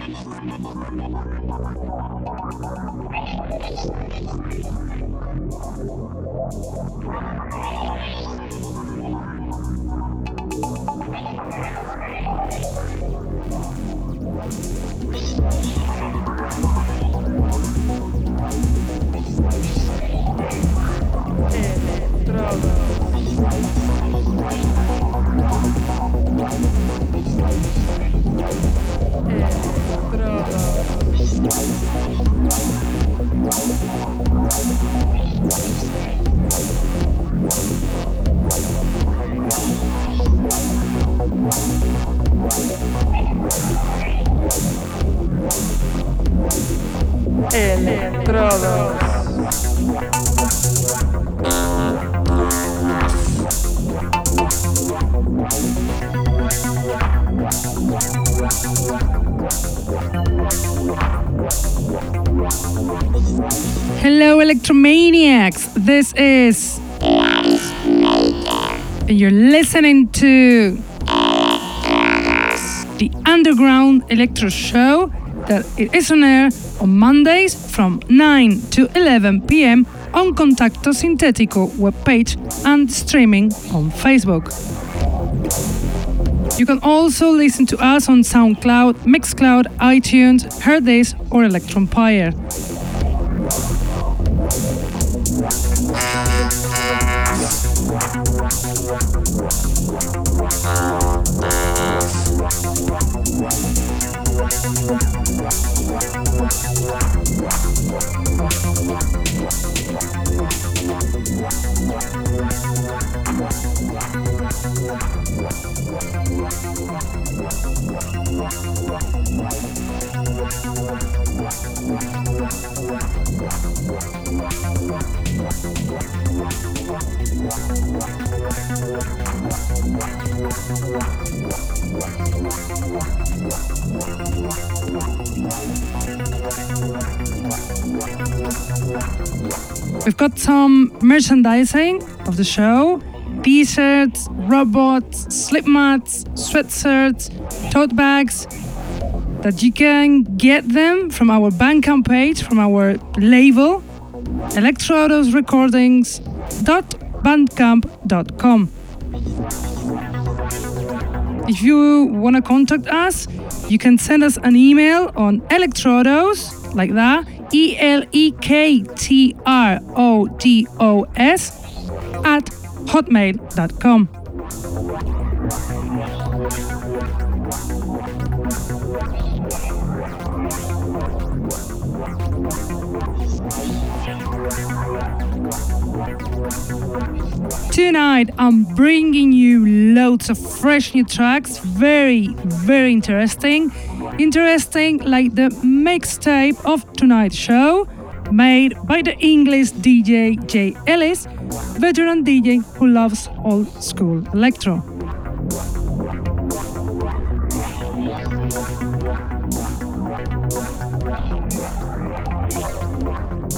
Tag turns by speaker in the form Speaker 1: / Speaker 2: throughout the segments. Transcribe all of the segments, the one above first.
Speaker 1: Estrada. Electrodos. Electromaniacs. This is. And you're listening to. The Underground Electro Show that it is on air on Mondays from 9 to 11 pm on Contacto Sintetico webpage and streaming on Facebook. You can also listen to us on SoundCloud, Mixcloud, iTunes, Hearthis, or Electronpire. We've got some merchandising of the show t shirts, robots, slip mats, sweatshirts, tote bags that you can get them from our Bandcamp page, from our label, electroaudosrecordings.bandcamp.com. If you want to contact us, you can send us an email on electrodos, like that, E L E K T R O D O S, at hotmail.com. Tonight I'm bringing you loads of fresh new tracks, very, very interesting. Interesting like the mixtape of tonight's show, made by the English DJ Jay Ellis, veteran DJ who loves old school electro.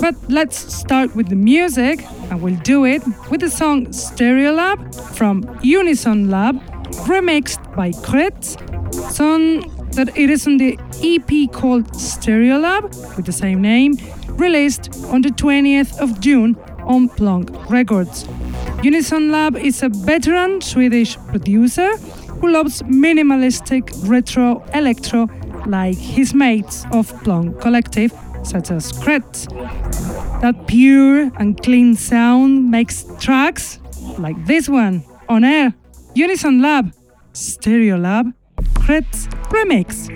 Speaker 1: But let's start with the music, and we'll do it with the song Stereo Lab from Unison Lab, remixed by Kretz, song that it is on the EP called Stereolab, with the same name, released on the 20th of June on Plonk Records. Unison Lab is a veteran Swedish producer who loves minimalistic retro electro like his mates of Plonk Collective such as Kretz. That pure and clean sound makes tracks like this one on air. Unison Lab, Stereolab, Kretz Remix.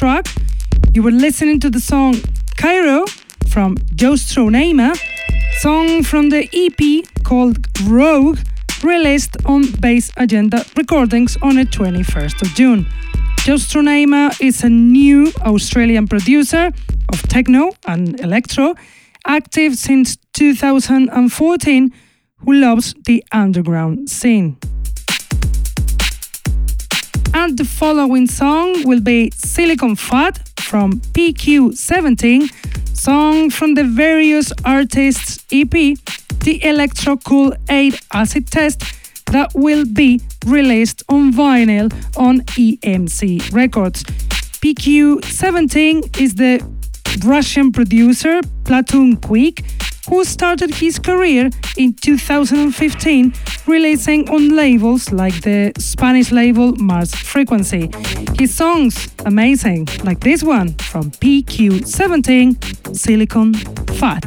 Speaker 1: Track, you were listening to the song Cairo from Joe Stronema, song from the EP called Rogue, released on Bass Agenda Recordings on the 21st of June. Joe Stronema is a new Australian producer of techno and electro, active since 2014, who loves the underground scene. And the following song will be Silicon Fat from PQ17, song from the various artists EP, the Electro Cool 8 Acid Test, that will be released on vinyl on EMC Records. PQ17 is the Russian producer Platoon Quick who started his career in 2015 releasing on labels like the Spanish label Mars Frequency. His songs amazing, like this one from PQ17, Silicon Fat.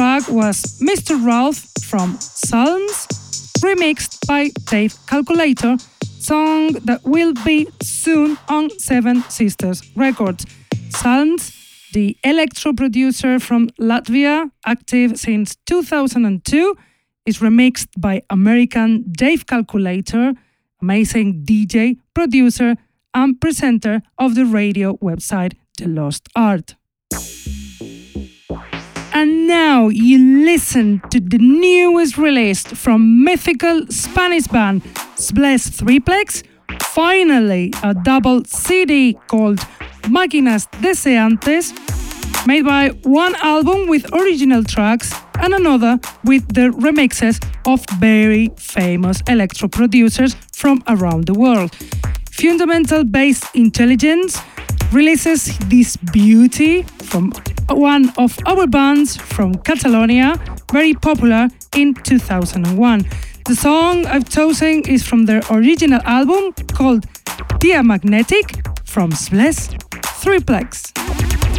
Speaker 1: Track was Mr. Ralph from Psalms, remixed by Dave Calculator, song that will be soon on Seven Sisters Records. Psalms, the electro producer from Latvia, active since 2002, is remixed by American Dave Calculator, amazing DJ, producer, and presenter of the radio website The Lost Art. And now you listen to the newest release from mythical Spanish band Sbles Triplex. Finally, a double CD called Máquinas Deseantes, made by one album with original tracks and another with the remixes of very famous electro producers from around the world. Fundamental Bass Intelligence releases this beauty from one of our bands from Catalonia, very popular in 2001. The song I've chosen is from their original album called Dia Magnetic from Sbles Triplex.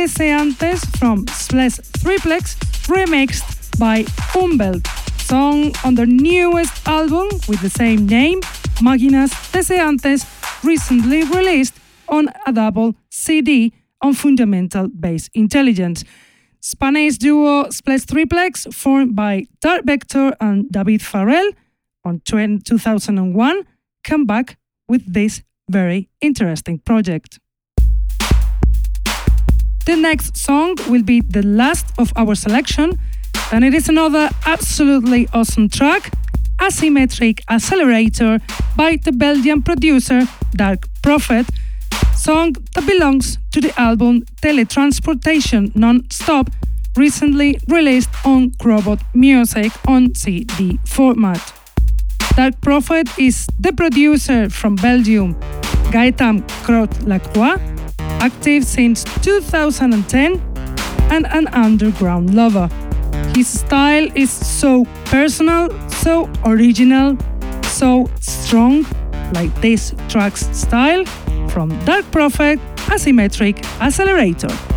Speaker 1: Deseantes from Splash Triplex, remixed by Umwelt, song on their newest album with the same name, Máquinas Deseantes, recently released on a double CD on fundamental bass intelligence. Spanish duo Splash Triplex, formed by Dark Vector and David Farrell on 2001, come back with this very interesting project. The next song will be the last of our selection, and it is another absolutely awesome track, Asymmetric Accelerator by the Belgian producer Dark Prophet, song that belongs to the album Teletransportation Non-Stop, recently released on Crobot Music on CD format. Dark Prophet is the producer from Belgium, Gaetan Crotte Lacroix, active since 2010 and an underground lover. His style is so personal, so original, so strong, like this track's style from Dark Prophet Asymmetric Accelerator.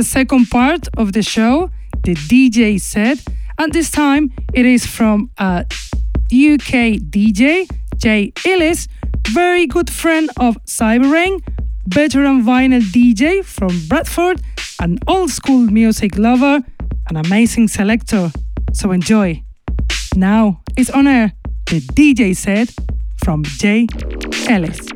Speaker 1: The second part of the show, the DJ set, and this time it is from uh, a UK DJ, Jay Ellis, very good friend of Cyberrain, veteran vinyl DJ from Bradford, an old school music lover, an amazing selector. So enjoy. Now it's on air the DJ set from Jay Ellis.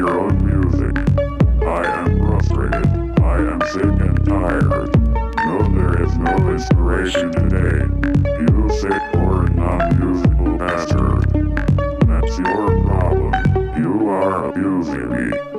Speaker 2: Your own music.
Speaker 3: I
Speaker 2: am frustrated. I am sick and tired. No, there is no inspiration today. You sick or non-musical bastard. That's your problem. You are abusing me.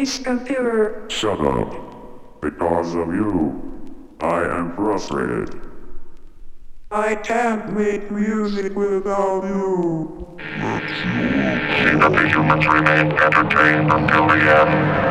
Speaker 3: Please, computer.
Speaker 2: Shut up. Because of you, I am frustrated.
Speaker 3: I can't make music without you.
Speaker 4: Let's see that the humans remain entertained until the end.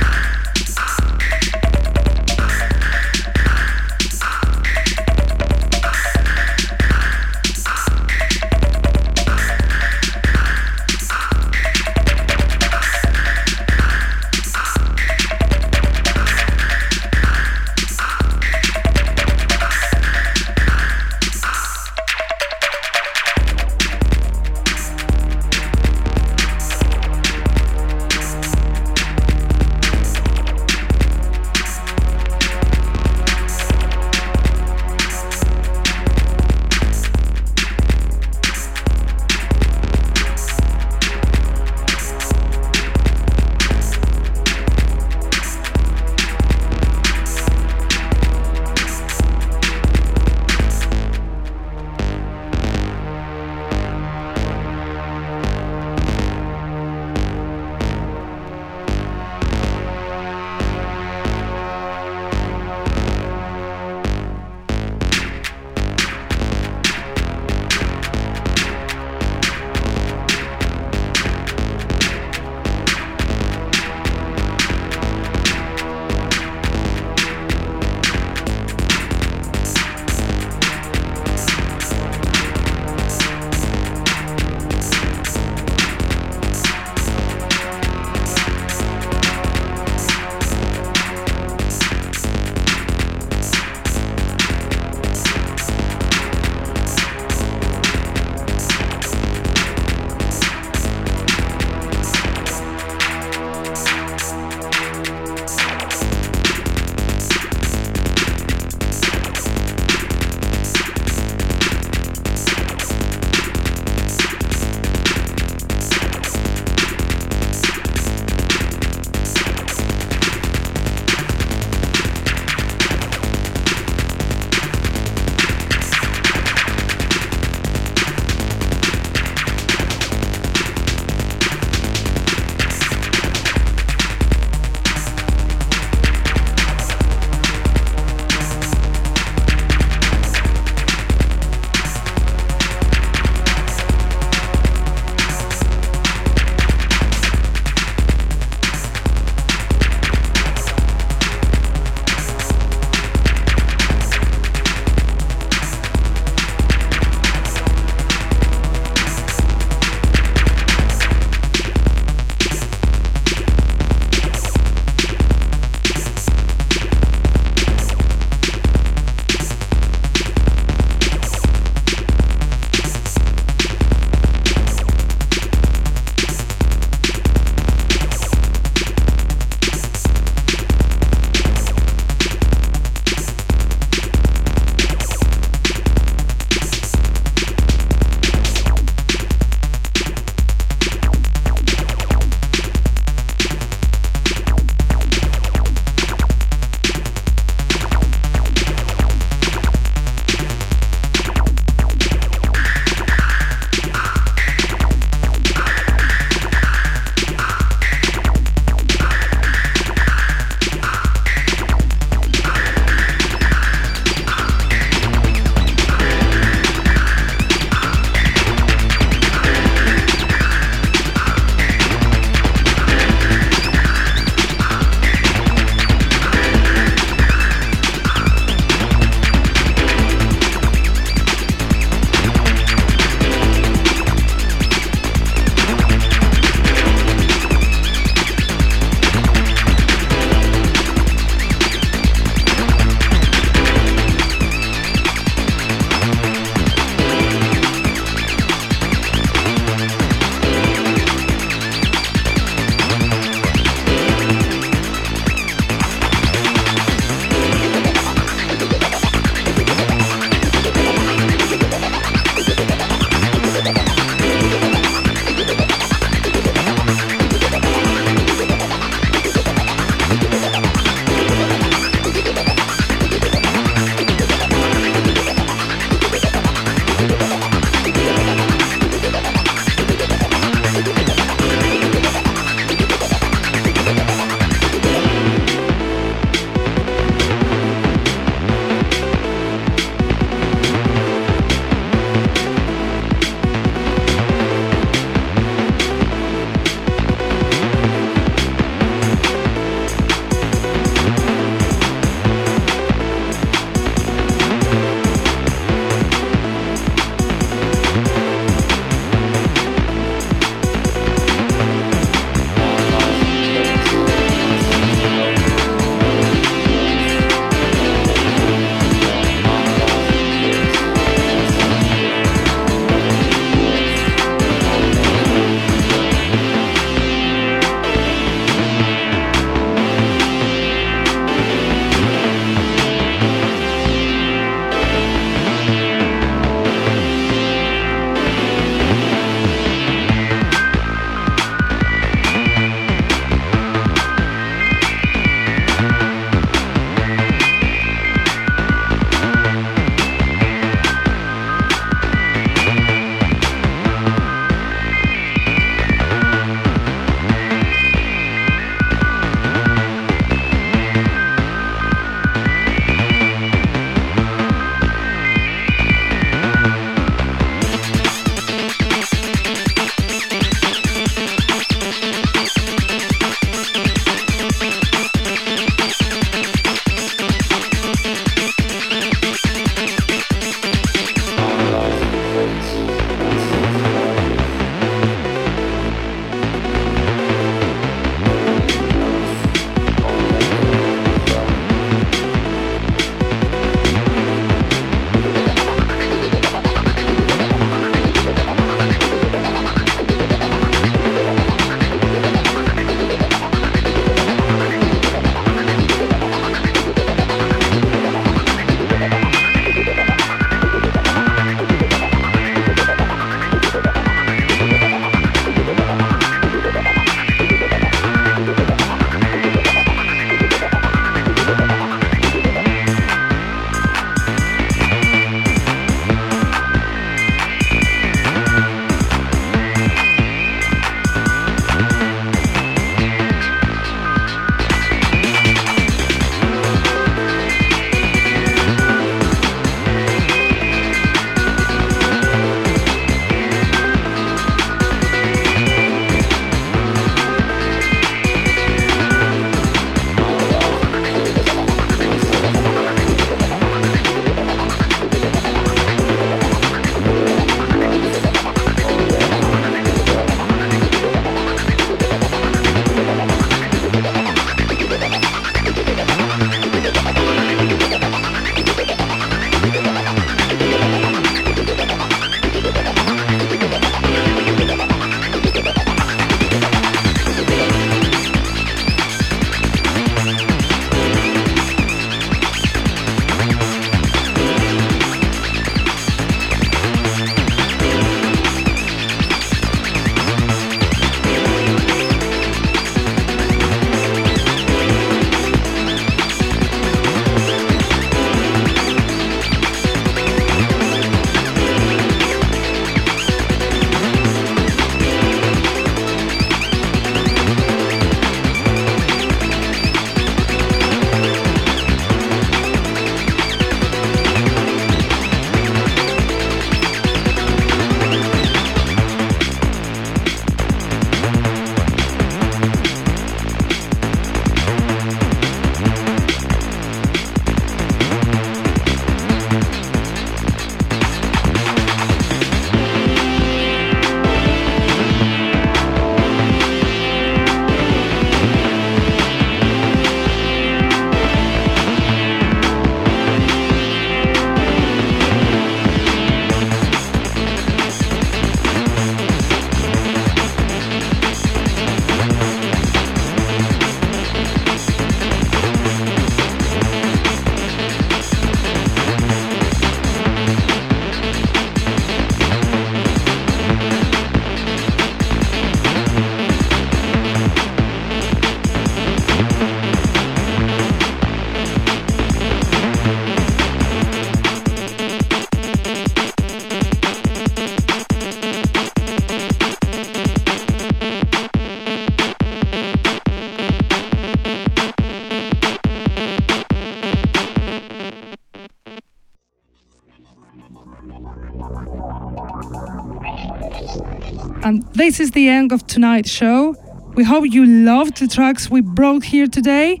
Speaker 1: This is the end of tonight's show. We hope you loved the tracks we brought here today,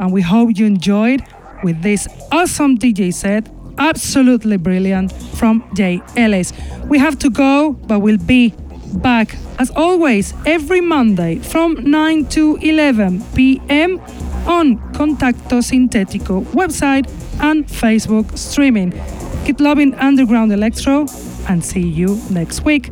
Speaker 1: and we hope you enjoyed with this awesome DJ set, absolutely brilliant, from Jay Ellis. We have to go, but we'll be back as always every Monday from 9 to 11 p.m. on Contacto Sintetico website and Facebook streaming. Keep loving underground electro and see you next week.